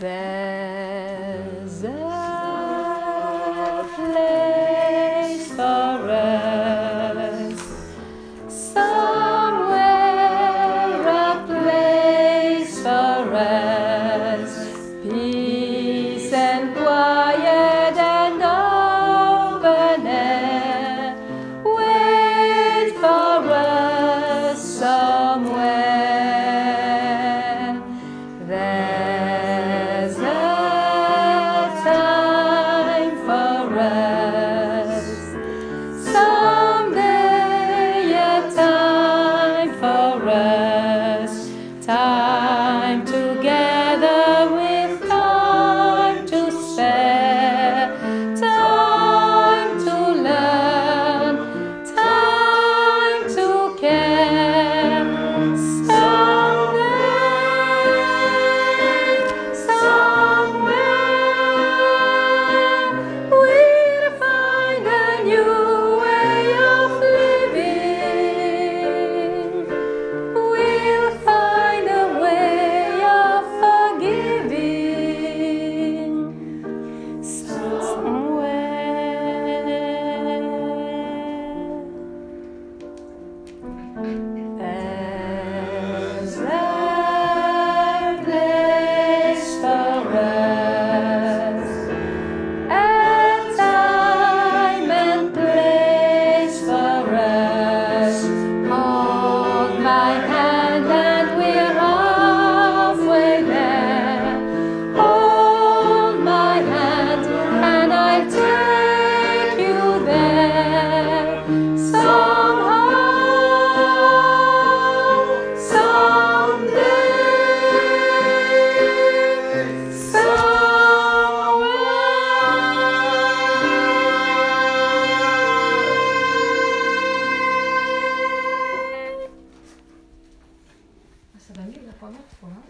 There's a さい。오빠는? 뭐야?